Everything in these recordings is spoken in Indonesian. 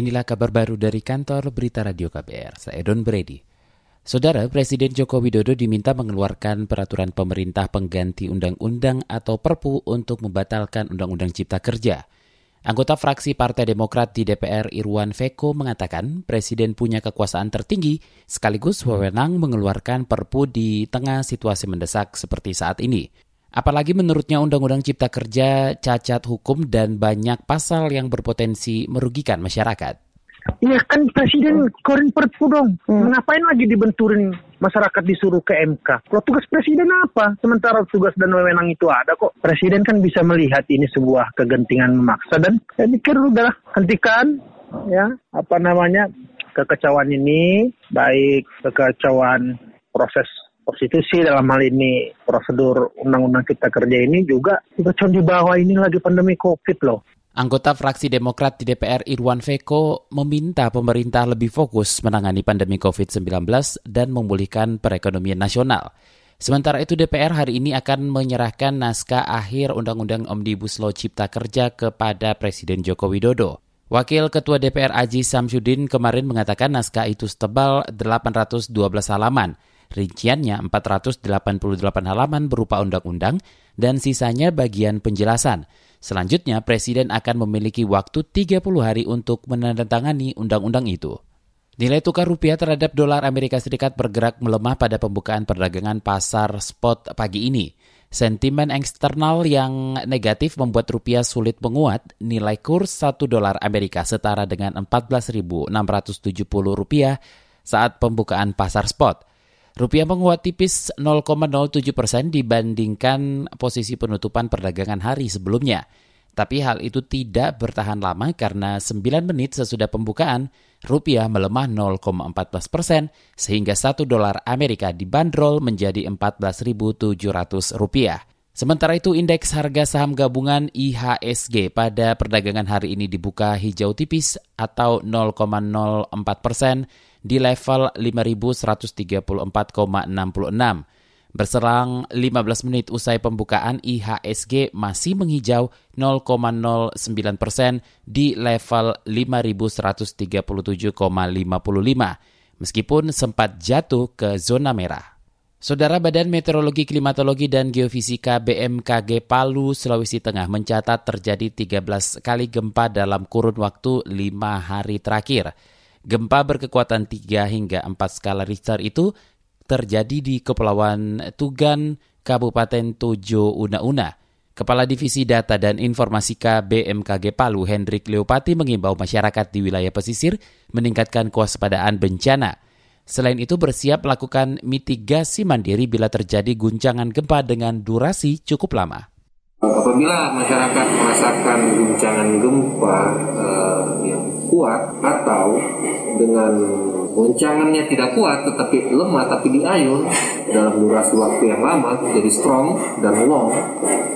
Inilah kabar baru dari kantor Berita Radio KBR. Saya Don Brady. Saudara Presiden Joko Widodo diminta mengeluarkan peraturan pemerintah pengganti undang-undang atau Perpu untuk membatalkan Undang-Undang Cipta Kerja. Anggota fraksi Partai Demokrat di DPR Irwan Veko mengatakan Presiden punya kekuasaan tertinggi sekaligus wewenang mengeluarkan Perpu di tengah situasi mendesak seperti saat ini. Apalagi menurutnya Undang-Undang Cipta Kerja cacat hukum dan banyak pasal yang berpotensi merugikan masyarakat. Iya kan Presiden korin perpu dong. Hmm. Ngapain lagi dibenturin masyarakat disuruh ke MK? Kalau tugas Presiden apa? Sementara tugas dan wewenang itu ada kok. Presiden kan bisa melihat ini sebuah kegentingan memaksa dan saya pikir udah hentikan ya apa namanya kekecauan ini baik kekecauan proses konstitusi dalam hal ini prosedur undang-undang cipta kerja ini juga juga di bawah ini lagi pandemi covid loh. Anggota fraksi Demokrat di DPR Irwan Veko meminta pemerintah lebih fokus menangani pandemi COVID-19 dan memulihkan perekonomian nasional. Sementara itu DPR hari ini akan menyerahkan naskah akhir Undang-Undang Omnibus Law Cipta Kerja kepada Presiden Joko Widodo. Wakil Ketua DPR Aji Samsudin kemarin mengatakan naskah itu setebal 812 halaman Rinciannya 488 halaman berupa undang-undang dan sisanya bagian penjelasan. Selanjutnya, Presiden akan memiliki waktu 30 hari untuk menandatangani undang-undang itu. Nilai tukar rupiah terhadap dolar Amerika Serikat bergerak melemah pada pembukaan perdagangan pasar spot pagi ini. Sentimen eksternal yang negatif membuat rupiah sulit menguat. Nilai kurs 1 dolar Amerika setara dengan 14.670 rupiah saat pembukaan pasar spot. Rupiah menguat tipis 0,07 persen dibandingkan posisi penutupan perdagangan hari sebelumnya. Tapi hal itu tidak bertahan lama karena 9 menit sesudah pembukaan, rupiah melemah 0,14 persen sehingga 1 dolar Amerika dibanderol menjadi 14.700 rupiah. Sementara itu indeks harga saham gabungan IHSG pada perdagangan hari ini dibuka hijau tipis atau 0,04 persen di level 5134,66. Berserang 15 menit usai pembukaan IHSG masih menghijau 0,09 persen di level 5137,55 meskipun sempat jatuh ke zona merah. Saudara Badan Meteorologi, Klimatologi, dan Geofisika BMKG Palu, Sulawesi Tengah mencatat terjadi 13 kali gempa dalam kurun waktu 5 hari terakhir. Gempa berkekuatan 3 hingga 4 skala Richter itu terjadi di Kepulauan Tugan, Kabupaten Tojo Una-Una. Kepala Divisi Data dan Informasi BMKG Palu, Hendrik Leopati mengimbau masyarakat di wilayah pesisir meningkatkan kewaspadaan bencana – Selain itu bersiap melakukan mitigasi mandiri bila terjadi guncangan gempa dengan durasi cukup lama. Apabila masyarakat merasakan guncangan gempa uh, yang kuat atau dengan goncangannya tidak kuat tetapi lemah tapi diayun dalam durasi waktu yang lama jadi strong dan long.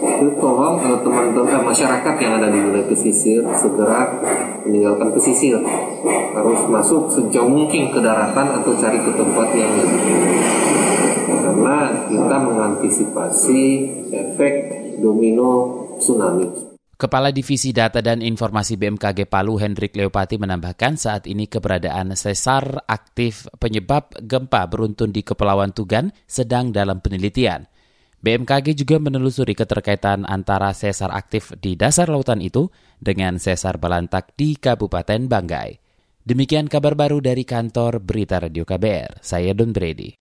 Itu tolong eh, teman-teman uh, masyarakat yang ada di wilayah pesisir segera meninggalkan pesisir. Harus masuk sejauh mungkin ke daratan atau cari ke tempat yang lebih karena kita mengantisipasi efek domino tsunami. Kepala Divisi Data dan Informasi BMKG Palu Hendrik Leopati menambahkan saat ini keberadaan sesar aktif penyebab gempa beruntun di Kepulauan Tugan sedang dalam penelitian. BMKG juga menelusuri keterkaitan antara sesar aktif di dasar lautan itu dengan sesar balantak di Kabupaten Banggai. Demikian kabar baru dari kantor Berita Radio KBR. Saya Don Brady.